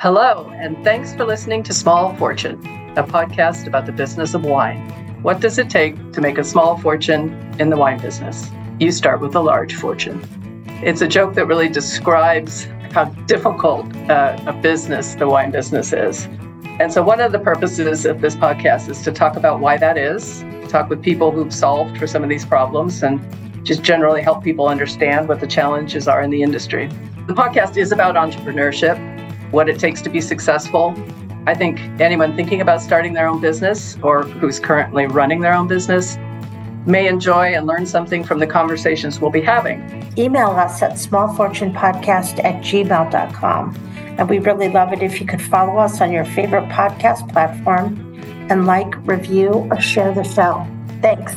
Hello, and thanks for listening to Small Fortune, a podcast about the business of wine. What does it take to make a small fortune in the wine business? You start with a large fortune. It's a joke that really describes how difficult uh, a business the wine business is. And so, one of the purposes of this podcast is to talk about why that is, talk with people who've solved for some of these problems, and just generally help people understand what the challenges are in the industry. The podcast is about entrepreneurship what it takes to be successful. I think anyone thinking about starting their own business or who's currently running their own business may enjoy and learn something from the conversations we'll be having. Email us at smallfortunepodcast at gmail.com. And we really love it if you could follow us on your favorite podcast platform and like, review, or share the show. Thanks.